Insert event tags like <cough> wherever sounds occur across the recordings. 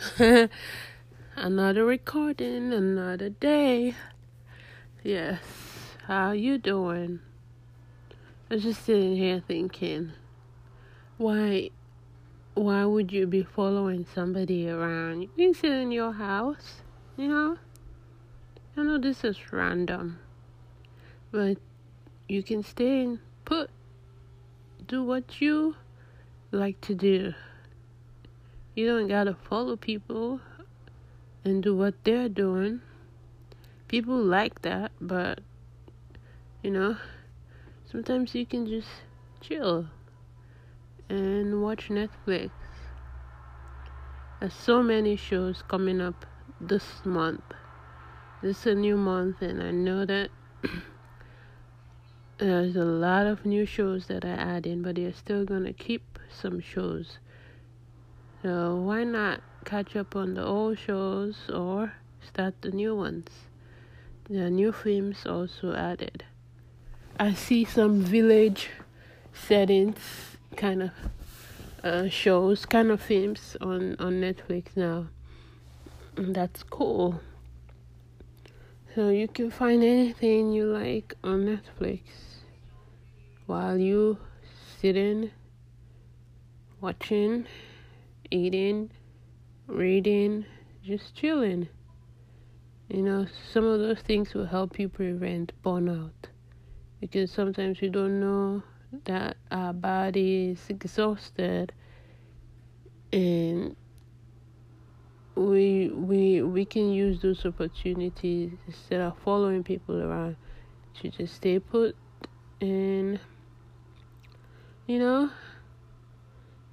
<laughs> another recording, another day. Yes, how you doing? I was just sitting here thinking, why, why would you be following somebody around? You can sit in your house, you know. I know this is random, but you can stay and put, do what you like to do. You don't gotta follow people and do what they're doing. People like that, but you know, sometimes you can just chill and watch Netflix. There's so many shows coming up this month. This is a new month, and I know that <clears throat> there's a lot of new shows that are adding, but they're still gonna keep some shows so why not catch up on the old shows or start the new ones? The new films also added. I see some village settings kind of uh, shows, kind of films on, on Netflix now. And that's cool. So you can find anything you like on Netflix while you sitting watching eating, reading, just chilling. You know, some of those things will help you prevent burnout because sometimes we don't know that our body is exhausted and we we we can use those opportunities instead of following people around to just stay put and you know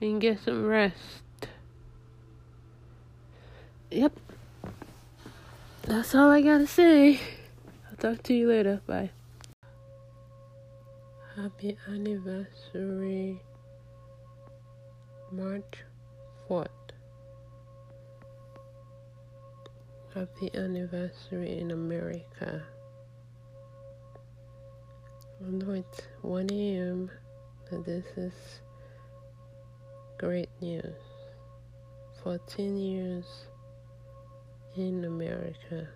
and get some rest Yep. That's all I gotta say. I'll talk to you later. Bye. Happy anniversary, March 4th. Happy anniversary in America. Know it's 1 a.m., but this is great news. 14 years in America.